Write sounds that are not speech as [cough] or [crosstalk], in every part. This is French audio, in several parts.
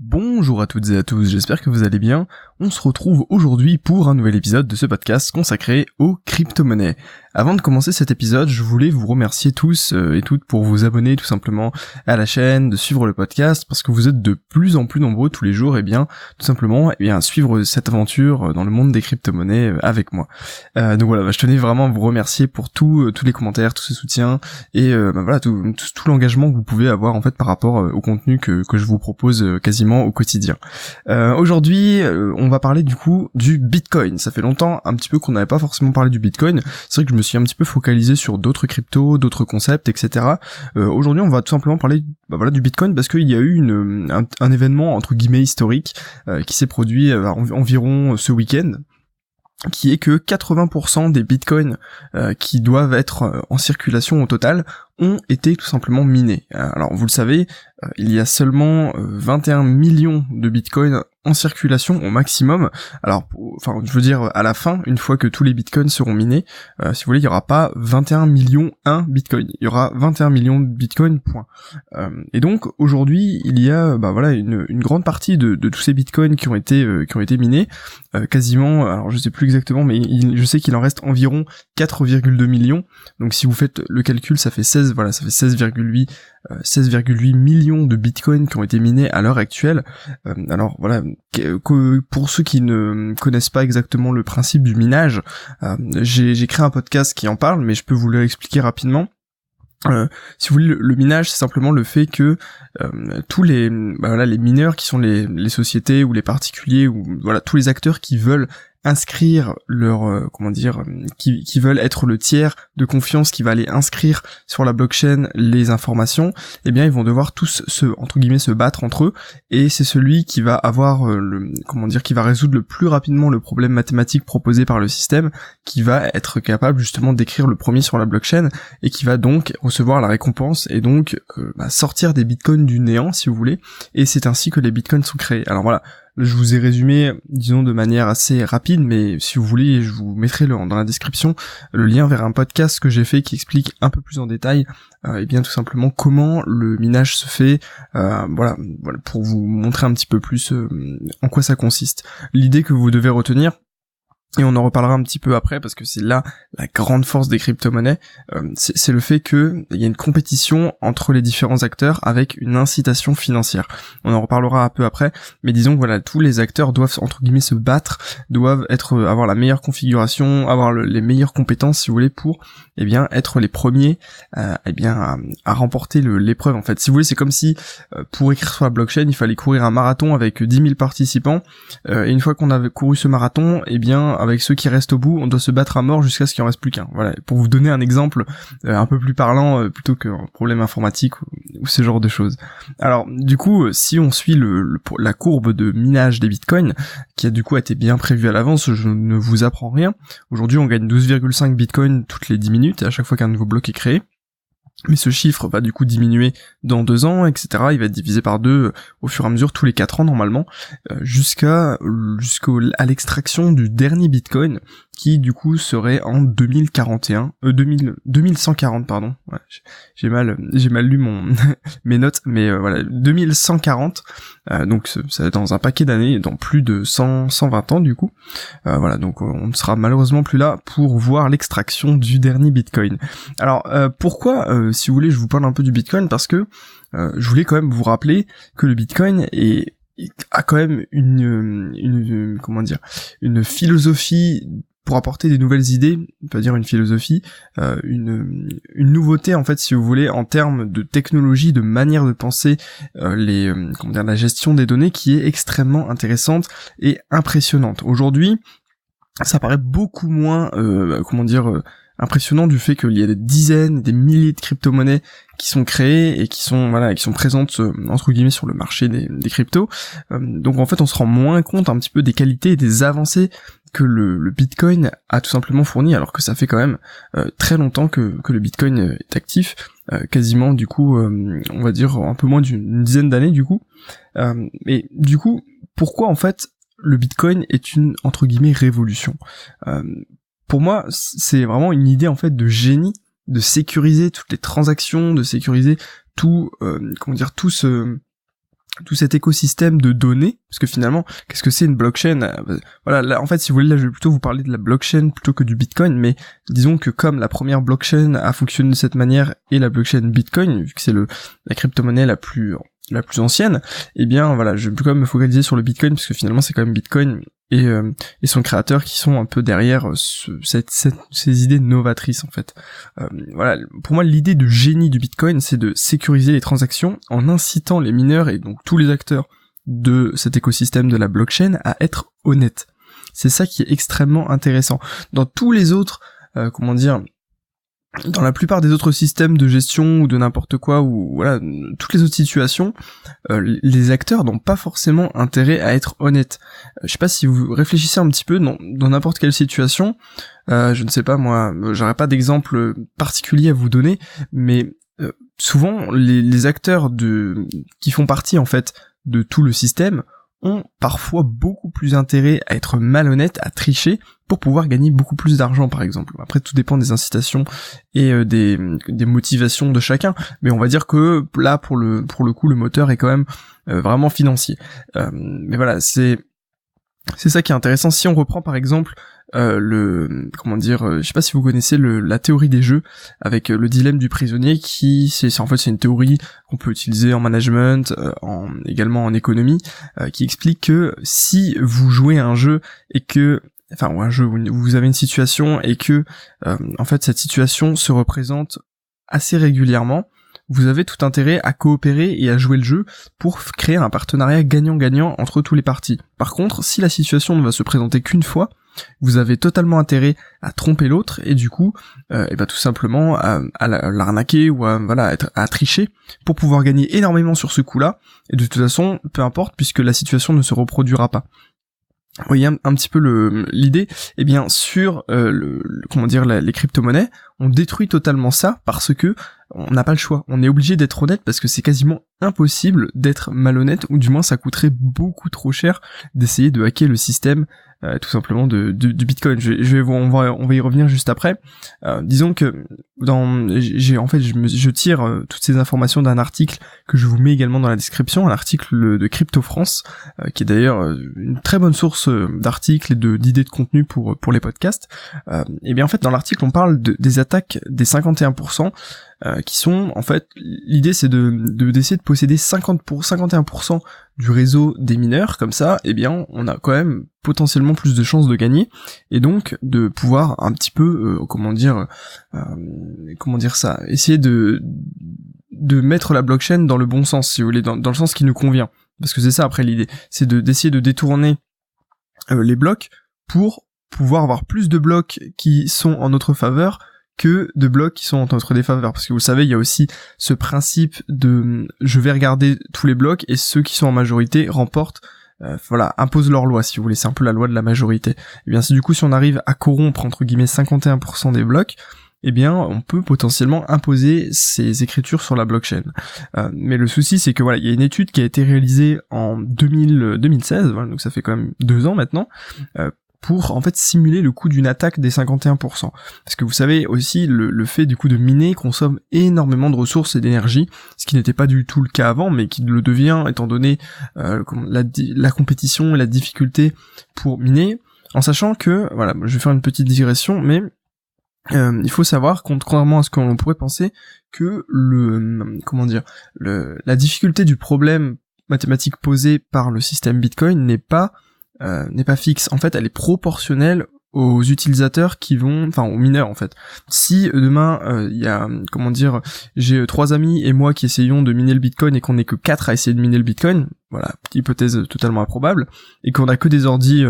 Bonjour à toutes et à tous, j'espère que vous allez bien. On se retrouve aujourd'hui pour un nouvel épisode de ce podcast consacré aux crypto-monnaies. Avant de commencer cet épisode, je voulais vous remercier tous euh, et toutes pour vous abonner tout simplement à la chaîne, de suivre le podcast, parce que vous êtes de plus en plus nombreux tous les jours, et bien tout simplement, et eh bien suivre cette aventure dans le monde des crypto-monnaies euh, avec moi. Euh, donc voilà, bah, je tenais vraiment à vous remercier pour tout, tous les commentaires, tous ces soutiens et bah, voilà tout, tout, l'engagement que vous pouvez avoir en fait par rapport au contenu que, que je vous propose quasiment au quotidien. Euh, aujourd'hui, euh, on va parler du coup du Bitcoin. Ça fait longtemps un petit peu qu'on n'avait pas forcément parlé du Bitcoin. C'est vrai que je me suis un petit peu focalisé sur d'autres cryptos, d'autres concepts, etc. Euh, aujourd'hui, on va tout simplement parler bah voilà, du Bitcoin parce qu'il y a eu un, événement entre guillemets historique qui s'est produit environ ce week-end qui est que 80% des bitcoins qui doivent être en circulation au total ont été tout simplement minés. Alors vous le savez, euh, il y a seulement 21 euh, millions de bitcoins en circulation au maximum. Alors, enfin, je veux dire, à la fin, une fois que tous les bitcoins seront minés, euh, si vous voulez, il y aura pas 21 millions 1 bitcoin. Il y aura 21 millions de bitcoins, point. et donc, aujourd'hui, il y a, bah voilà, une, grande partie de, tous ces bitcoins qui ont été, qui ont été minés, quasiment, alors je sais plus exactement, mais je sais qu'il en reste environ 4,2 millions. Donc, si vous faites le calcul, ça fait 16 voilà, ça fait 16,8 16,8 euh, millions de bitcoins qui ont été minés à l'heure actuelle. Euh, alors voilà, pour ceux qui ne connaissent pas exactement le principe du minage, euh, j'ai créé un podcast qui en parle, mais je peux vous l'expliquer rapidement. si vous voulez, le, minage, c'est simplement le fait que tous les, bah les mineurs qui sont les, les sociétés ou les particuliers ou voilà tous les acteurs qui veulent inscrire leur euh, comment dire qui, qui, veulent être le tiers de confiance qui va aller inscrire sur la blockchain les informations eh bien ils vont devoir tous se entre guillemets se battre entre eux. Et c'est celui qui va avoir euh, le comment dire qui va résoudre le plus rapidement le problème mathématique proposé par le système qui va être capable justement d'écrire le premier sur la blockchain et qui va donc recevoir la récompense et donc euh, bah, sortir des bitcoins du néant si vous voulez. Et c'est ainsi que les bitcoins sont créés. Alors voilà je vous ai résumé, disons, de manière assez rapide, mais si vous voulez, je vous mettrai dans la description le lien vers un podcast que j'ai fait qui explique un peu plus en détail, euh, et bien tout simplement comment le minage se fait, euh, voilà, pour vous montrer un petit peu plus euh, en quoi ça consiste. L'idée que vous devez retenir, et on en reparlera un petit peu après parce que c'est là la grande force des crypto-monnaies, euh, c'est le fait que il y a une compétition entre les différents acteurs avec une incitation financière. On en reparlera un peu après, mais disons que voilà, tous les acteurs doivent entre guillemets se battre, doivent être euh, avoir la meilleure configuration, avoir les meilleures compétences si vous voulez pour eh bien être les premiers euh, eh bien à, remporter l'épreuve en fait. Si vous voulez, c'est comme si pour écrire sur la blockchain, il fallait courir un marathon avec 10 000 participants et une fois qu'on avait couru ce marathon, eh bien avec ceux qui restent au bout, on doit se battre à mort jusqu'à ce qu'il en reste plus qu'un. Voilà, pour vous donner un exemple euh, un peu plus parlant euh, plutôt qu'un problème informatique ou, ce genre de choses. Alors, du coup, euh, si on suit la courbe de minage des bitcoins, qui a du coup été bien prévue à l'avance, je ne vous apprends rien. Aujourd'hui, on gagne 12,5 bitcoins toutes les 10 minutes à chaque fois qu'un nouveau bloc est créé. Mais ce chiffre va du coup diminuer dans deux ans, etc. Il va être divisé par deux euh, au fur et à mesure tous les quatre ans normalement, euh, jusqu'à jusqu'à l'extraction du dernier Bitcoin qui du coup serait en 2041, euh, 2000, 2140 pardon. Ouais, j'ai mal, j'ai mal lu mon [laughs] mes notes, mais euh, voilà 2140. Euh, donc ça dans un paquet d'années, dans plus de 100, 120 ans du coup. Euh, voilà, donc on ne sera malheureusement plus là pour voir l'extraction du dernier Bitcoin. Alors pourquoi, si vous voulez, je vous parle un peu du Bitcoin parce que je voulais quand même vous rappeler que le Bitcoin est a quand même une, une comment dire une philosophie pour apporter des nouvelles idées, on peut dire une philosophie, euh, une, une nouveauté en fait si vous voulez en termes de technologie, de manière de penser euh, les euh, comment dire la gestion des données qui est extrêmement intéressante et impressionnante. Aujourd'hui, ça paraît beaucoup moins comment dire impressionnant du fait qu'il y a des dizaines, des milliers de crypto-monnaies qui sont créées et qui sont voilà, qui sont présentes euh, entre guillemets sur le marché des, des cryptos. Euh, donc en fait, on se rend moins compte un petit peu des qualités et des avancées que le, Bitcoin a tout simplement fourni, alors que ça fait quand même euh, très longtemps que, que le Bitcoin est actif, quasiment du coup, on va dire un peu moins d'une dizaine d'années du coup. mais du coup, pourquoi en fait le Bitcoin est une entre guillemets révolution? Pour moi, c'est vraiment une idée en fait de génie de sécuriser toutes les transactions, de sécuriser tout, euh, comment dire, tout ce tout cet écosystème de données, parce que finalement, qu'est-ce que c'est une blockchain? Euh, Voilà, là, en fait, si vous voulez, là, je vais plutôt vous parler de la blockchain plutôt que du Bitcoin, mais disons que comme la première blockchain a fonctionné de cette manière et la blockchain Bitcoin, vu que c'est le la crypto-monnaie la plus la plus ancienne, eh bien voilà, je vais quand même me focaliser sur le Bitcoin parce que finalement c'est quand même Bitcoin et, euh, et son créateur qui sont un peu derrière cette, ces idées novatrices en fait. Euh, voilà, pour moi l'idée de génie du Bitcoin, c'est de sécuriser les transactions en incitant les mineurs et donc tous les acteurs de cet écosystème de la blockchain à être honnêtes. C'est ça qui est extrêmement intéressant. Dans tous les autres, euh, comment dire, dans la plupart des autres systèmes de gestion ou de n'importe quoi ou voilà toutes les autres situations euh, les acteurs n'ont pas forcément intérêt à être honnêtes. Euh, je sais pas si vous réfléchissez un petit peu dans n'importe quelle situation. Euh, je ne sais pas moi j'aurais pas d'exemple particulier à vous donner mais souvent les, acteurs qui font partie en fait de tout le système ont parfois beaucoup plus intérêt à être malhonnêtes, à tricher, pour pouvoir gagner beaucoup plus d'argent par exemple. Après tout dépend des incitations et euh, des, motivations de chacun, mais on va dire que là pour le pour le coup le moteur est quand même euh, vraiment financier. Euh, mais voilà, c'est c'est ça qui est intéressant. Si on reprend par exemple euh, le comment dire, euh, je sais pas si vous connaissez le, la théorie des jeux avec euh, le dilemme du prisonnier qui c'est en fait c'est une théorie qu'on peut utiliser en management, en également en économie, qui explique que si vous jouez un jeu et que enfin ou un jeu où vous avez une situation et que en fait cette situation se représente assez régulièrement, vous avez tout intérêt à coopérer et à jouer le jeu pour créer un partenariat gagnant-gagnant entre tous les parties. Par contre, si la situation ne va se présenter qu'une fois, vous avez totalement intérêt à tromper l'autre et du coup, euh, et bah tout simplement à, l'arnaquer ou à voilà à, tricher pour pouvoir gagner énormément sur ce coup-là. Et de toute façon, peu importe puisque la situation ne se reproduira pas. Vous voyez un, petit peu l'idée? Eh bien, sur euh, comment dire les crypto-monnaies, on détruit totalement ça parce que on n'a pas le choix. On est obligé d'être honnête parce que c'est quasiment impossible d'être malhonnête ou du moins ça coûterait beaucoup trop cher d'essayer de hacker le système euh, tout simplement de, du Bitcoin. Je, je, vais on va on va y revenir juste après. Euh, disons que dans j'ai en fait je, me, je tire euh, toutes ces informations d'un article que je vous mets également dans la description, un article de Crypto France qui est d'ailleurs une très bonne source d'articles et de d'idées de contenu pour pour les podcasts. et bien en fait dans l'article on parle de, des attaques des 51% euh, qui sont en fait l'idée c'est de d'essayer de, posséder 50 pour 51% du réseau des mineurs. Comme ça eh bien on a quand même potentiellement plus de chances de gagner et donc de pouvoir un petit peu euh, comment dire euh, comment dire ça essayer de de mettre la blockchain dans le bon sens si vous voulez dans, dans le sens qui nous convient. Parce que c'est ça après l'idée c'est de d'essayer de détourner les blocs pour pouvoir avoir plus de blocs qui sont en notre faveur que de blocs qui sont en notre défaveur. Parce que vous savez, il y a aussi ce principe de je vais regarder tous les blocs et ceux qui sont en majorité remportent euh, voilà, imposent leur loi, si vous voulez, c'est un peu la loi de la majorité. Et eh bien, c'est du coup, si on arrive à corrompre, entre guillemets, 51% des blocs, eh bien, on peut potentiellement imposer ces écritures sur la blockchain. Euh, mais le souci, c'est que voilà, il y a une étude qui a été réalisée en 2000, 2016, voilà, donc ça fait quand même deux ans maintenant, euh, pour en fait simuler le coût d'une attaque des 51%. Parce que vous savez aussi le, fait du coup de miner consomme énormément de ressources et d'énergie, ce qui n'était pas du tout le cas avant, mais qui le devient étant donné euh, la, la compétition et la difficulté pour miner, en sachant que, voilà, je vais faire une petite digression, mais euh, il faut savoir, contrairement à ce qu'on pourrait penser, que le comment dire, le, la difficulté du problème mathématique posé par le système Bitcoin n'est pas euh, n'est pas fixe. En fait, elle est proportionnelle aux utilisateurs qui vont, enfin aux mineurs en fait. Si euh, demain euh, il y a, comment dire, j'ai trois amis et moi qui essayons de miner le Bitcoin et qu'on n'est que quatre à essayer de miner le Bitcoin, voilà, hypothèse totalement improbable, et qu'on a que des ordis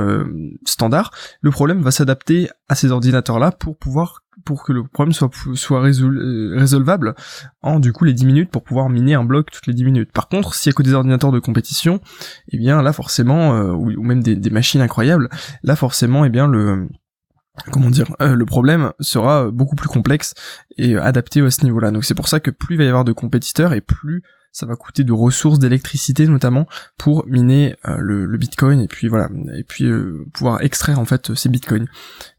standards, le problème va s'adapter à ces ordinateurs-là pour pouvoir pour que le problème soit, soit euh, résolvable en du coup les 10 minutes pour pouvoir miner un bloc toutes les 10 minutes. Par contre, s'il y a que des ordinateurs de compétition, eh bien là forcément, euh, ou, même des, machines incroyables, là forcément, eh bien le comment dire, euh, le problème sera beaucoup plus complexe et adapté à ce niveau-là. Donc c'est pour ça que plus il va y avoir de compétiteurs et plus ça va coûter de ressources d'électricité notamment pour miner euh, le, bitcoin et puis voilà et puis euh, pouvoir extraire en fait ces bitcoins.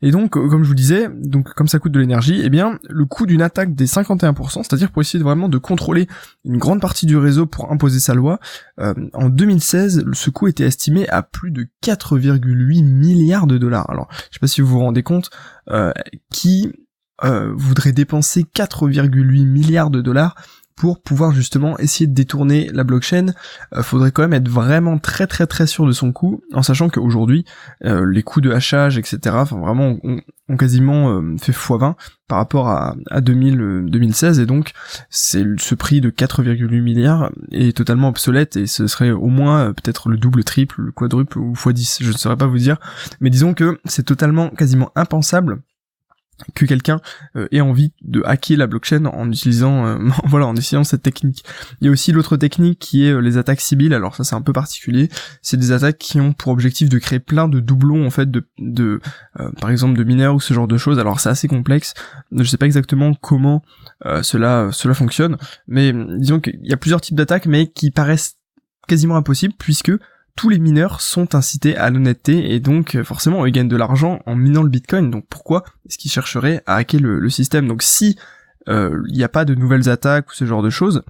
Et donc comme je vous disais donc comme ça coûte de l'énergie eh bien le coût d'une attaque des 51% c'est-à-dire pour essayer vraiment de contrôler une grande partie du réseau pour imposer sa loi en 2016 ce coût était estimé à plus de 4,8 milliards de dollars. Alors je sais pas si vous vous rendez compte qui voudrait dépenser 4,8 milliards de dollars pour pouvoir justement essayer de détourner la blockchain, euh, faudrait quand même être vraiment très très très sûr de son coût, en sachant qu'aujourd'hui euh, les coûts de hachage, etc. Enfin vraiment ont, quasiment euh, fait x20 par rapport à, à 2000, 2016 et donc c'est ce prix de 4,8 milliards est totalement obsolète et ce serait au moins peut-être le double, triple, le quadruple ou x10, je ne saurais pas vous dire, mais disons que c'est totalement quasiment impensable que quelqu'un euh, ait envie de hacker la blockchain en utilisant euh, [laughs] voilà en essayant cette technique. Il y a aussi l'autre technique qui est euh, les attaques civiles. Alors ça c'est un peu particulier. C'est des attaques qui ont pour objectif de créer plein de doublons en fait de, de par exemple de mineurs ou ce genre de choses. Alors c'est assez complexe. Je sais pas exactement comment cela cela fonctionne, mais disons qu'il y a plusieurs types d'attaques mais qui paraissent quasiment impossibles puisque tous les mineurs sont incités à l'honnêteté et donc euh, forcément ils gagnent de l'argent en minant le bitcoin. Donc pourquoi est-ce qu'ils chercheraient à hacker le, système? Donc si euh, il n'y a pas de nouvelles attaques ou ce genre de choses,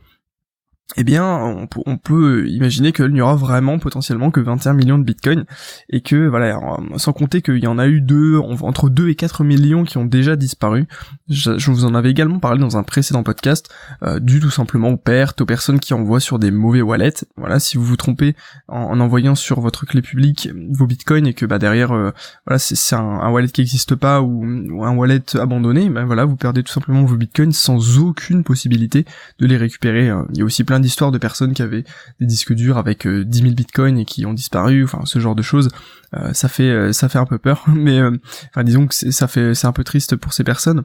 eh bien, on, peut imaginer qu'il n'y aura vraiment potentiellement que 21 millions de bitcoins et que voilà, sans compter qu'il y en a eu deux entre 2 et 4 millions qui ont déjà disparu. Je, vous en avais également parlé dans un précédent podcast, euh, dû tout simplement aux pertes, aux personnes qui envoient sur des mauvais wallets. Voilà, si vous vous trompez en, envoyant sur votre clé publique vos bitcoins et que bah derrière, euh, voilà, c'est un, wallet qui n'existe pas ou, un wallet abandonné, ben voilà, vous perdez tout simplement vos bitcoins sans aucune possibilité de les récupérer. Il y a aussi plein d'histoires de personnes qui avaient des disques durs avec 10 euh, 000 bitcoins et qui ont disparu, enfin ce genre de choses. Euh, ça fait euh, ça fait un peu peur, [laughs] mais enfin disons que ça fait c'est un peu triste pour ces personnes.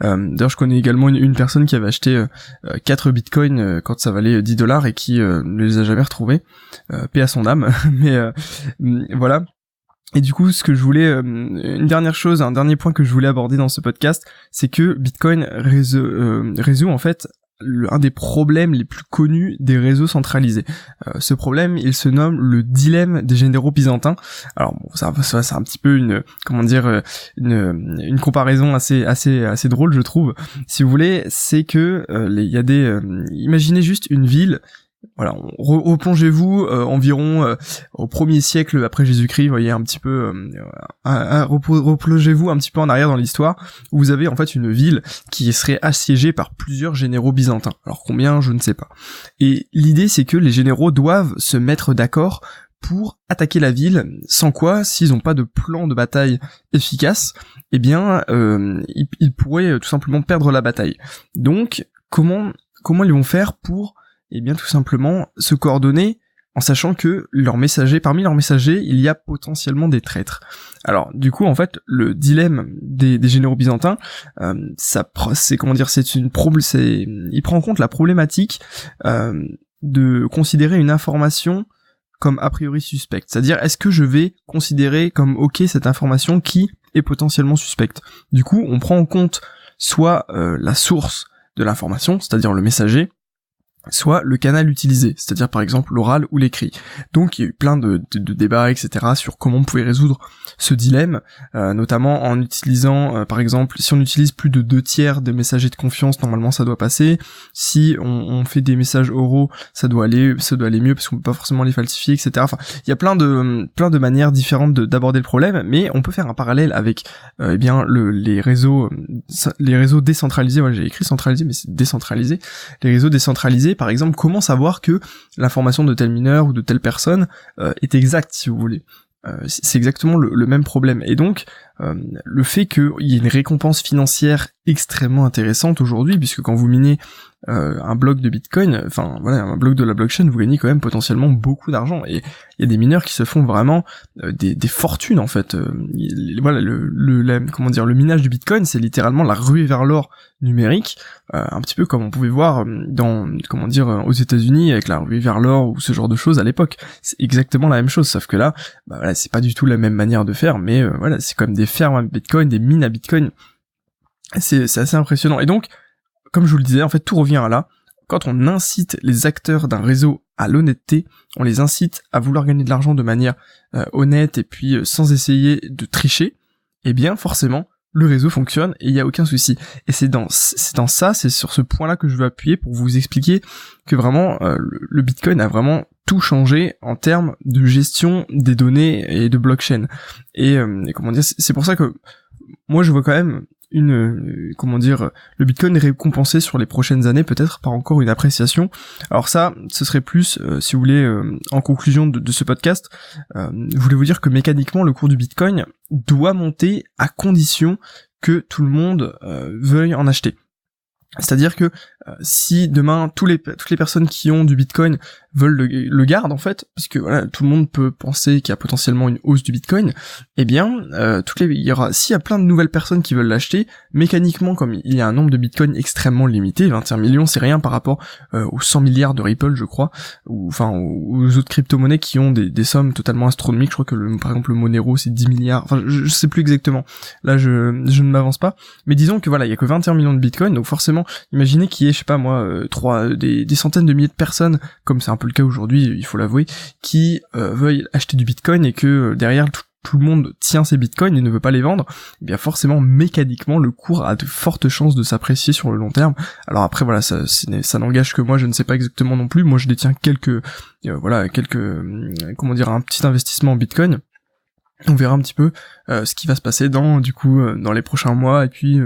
D'ailleurs, je connais également une, personne qui avait acheté 4 bitcoins quand ça valait 10 dollars et qui ne les a jamais retrouvés. paix à son âme, [laughs] mais voilà. Et du coup, ce que je voulais, une dernière chose, un dernier point que je voulais aborder dans ce podcast, c'est que Bitcoin résout en fait un des problèmes les plus connus des réseaux centralisés. Euh, ce problème, il se nomme le dilemme des généraux byzantins. Alors ça, ça c'est un petit peu une, comment dire, euh, une, comparaison assez, assez, assez drôle, je trouve. Si vous voulez, c'est que euh, il y a des, imaginez juste une ville voilà, replongez-vous euh, environ euh, au premier siècle après Jésus-Christ, voyez un petit peu, euh, replongez-vous un petit peu en arrière dans l'histoire, où vous avez en fait une ville qui serait assiégée par plusieurs généraux byzantins. Alors combien, je ne sais pas. Et l'idée c'est que les généraux doivent se mettre d'accord pour attaquer la ville, sans quoi, s'ils n'ont pas de plan de bataille efficace, eh bien, ils, ils pourraient tout simplement perdre la bataille. Donc, comment comment ils vont faire pour eh bien tout simplement se coordonner en sachant que leurs messagers, parmi leurs messagers, il y a potentiellement des traîtres. Alors, du coup, en fait, le dilemme des, généraux byzantins, euh, ça, c'est comment dire, c'est une problème, c'est, il prend en compte la problématique euh, de considérer une information comme a priori suspecte. C'est-à-dire, est-ce que je vais considérer comme ok cette information qui est potentiellement suspecte? Du coup, on prend en compte soit euh, la source de l'information, c'est-à-dire le messager, soit le canal utilisé, c'est-à-dire par exemple l'oral ou l'écrit. Donc il y a eu plein de, débats, etc. sur comment on pouvait résoudre ce dilemme, euh, notamment en utilisant, euh, par exemple, si on utilise plus de deux tiers des messagers de confiance, normalement ça doit passer. Si on, fait des messages oraux, ça doit aller, ça doit aller mieux parce qu'on peut pas forcément les falsifier, etc. Enfin, il y a plein de manières différentes d'aborder le problème, mais on peut faire un parallèle avec, euh, eh bien, réseaux, les réseaux décentralisés. Voilà, j'ai écrit centralisé, mais c'est décentralisé. Les réseaux décentralisés par exemple, comment savoir que l'information de tel mineur ou de telle personne euh, est exacte, si vous voulez. Euh, c'est exactement le, même problème. Et donc, euh, le fait qu'il y ait une récompense financière extrêmement intéressante aujourd'hui, puisque quand vous minez euh, un bloc de Bitcoin, enfin voilà, un bloc de la blockchain, vous gagnez quand même potentiellement beaucoup d'argent. Et il y a des mineurs qui se font vraiment euh, des, des, fortunes en fait. Euh, voilà, le, le comment dire, le minage du Bitcoin, c'est littéralement la ruée vers l'or numérique, un petit peu comme on pouvait voir dans comment dire aux États-Unis avec la ruée vers l'or ou ce genre de choses à l'époque. C'est exactement la même chose, sauf que là, bah voilà, c'est pas du tout la même manière de faire, mais voilà, c'est comme des fermes à Bitcoin, des mines à Bitcoin. C'est assez impressionnant. Et donc, comme je vous le disais, en fait, tout revient à là. quand on incite les acteurs d'un réseau à l'honnêteté, on les incite à vouloir gagner de l'argent de manière euh, honnête et puis euh, sans essayer de tricher, eh bien forcément le réseau fonctionne et il n'y a aucun souci. Et c'est dans, c'est dans ça, c'est sur ce point-là que je veux appuyer pour vous expliquer que vraiment euh, le Bitcoin a vraiment tout changé en termes de gestion des données et de blockchain. Et, et comment dire, c'est pour ça que moi je vois quand même euh, comment dire le Bitcoin récompensé sur les prochaines années peut-être par encore une appréciation. Alors ça, ce serait plus euh, si vous voulez euh, en conclusion de, ce podcast, voulez-vous dire que mécaniquement le cours du Bitcoin doit monter à condition que tout le monde veuille en acheter. C'est-à-dire que si demain tous les, toutes les personnes qui ont du Bitcoin veulent le, le gardent en fait, parce que voilà, tout le monde peut penser qu'il y a potentiellement une hausse du Bitcoin, eh bien, euh, toutes les, il y aura, s'il y a plein de nouvelles personnes qui veulent l'acheter, mécaniquement, comme il y a un nombre de Bitcoin extrêmement limité, 21 millions, c'est rien par rapport euh, aux 100 milliards de Ripple, je crois, ou enfin aux autres crypto-monnaies qui ont des, des, sommes totalement astronomiques. Je crois que le, par exemple le Monero c'est 10 milliards. Enfin, je, sais plus exactement. Là, je, je ne m'avance pas, mais disons que voilà, il y a que 21 millions de Bitcoin, donc forcément, imaginez qu'il y ait, je sais pas moi, euh, trois, des, des centaines de milliers de personnes, comme c'est un peu le cas aujourd'hui, il faut l'avouer, qui euh, veuillent acheter du Bitcoin et que euh, derrière tout, le monde tient ses bitcoins et ne veut pas les vendre, eh bien forcément mécaniquement le cours a de fortes chances de s'apprécier sur le long terme. Alors après voilà, ça, ça n'engage que moi, je ne sais pas exactement non plus. Moi je détiens quelques euh, voilà quelques comment dire un petit investissement en bitcoin. On verra un petit peu ce qui va se passer dans du coup dans les prochains mois et puis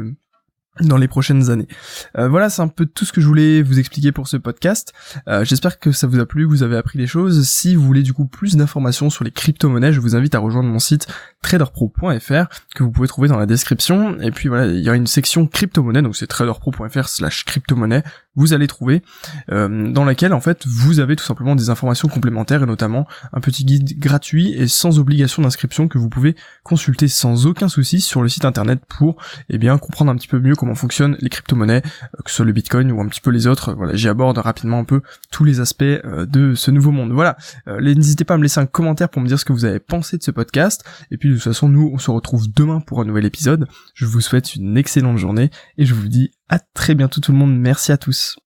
dans les prochaines années. Euh, voilà, c'est un peu tout ce que je voulais vous expliquer pour ce podcast. Euh, j'espère que ça vous a plu, que vous avez appris des choses. Si vous voulez du coup plus d'informations sur les crypto-monnaies, je vous invite à rejoindre mon site traderpro.fr que vous pouvez trouver dans la description. Et puis voilà, il y a une section crypto-monnaie, donc c'est traderpro.fr slash crypto-monnaie vous allez trouver, euh, dans laquelle en fait vous avez tout simplement des informations complémentaires et notamment un petit guide gratuit et sans obligation d'inscription que vous pouvez consulter sans aucun souci sur le site internet pour eh bien comprendre un petit peu mieux comment fonctionnent les crypto-monnaies, euh, que ce soit le Bitcoin ou un petit peu les autres. Voilà, j'y aborde rapidement un peu tous les aspects euh, de ce nouveau monde. Voilà, n'hésitez pas à me laisser un commentaire pour me dire ce que vous avez pensé de ce podcast. Et puis de toute façon, nous on se retrouve demain pour un nouvel épisode. Je vous souhaite une excellente journée et je vous dis à très bientôt tout le monde. Merci à tous.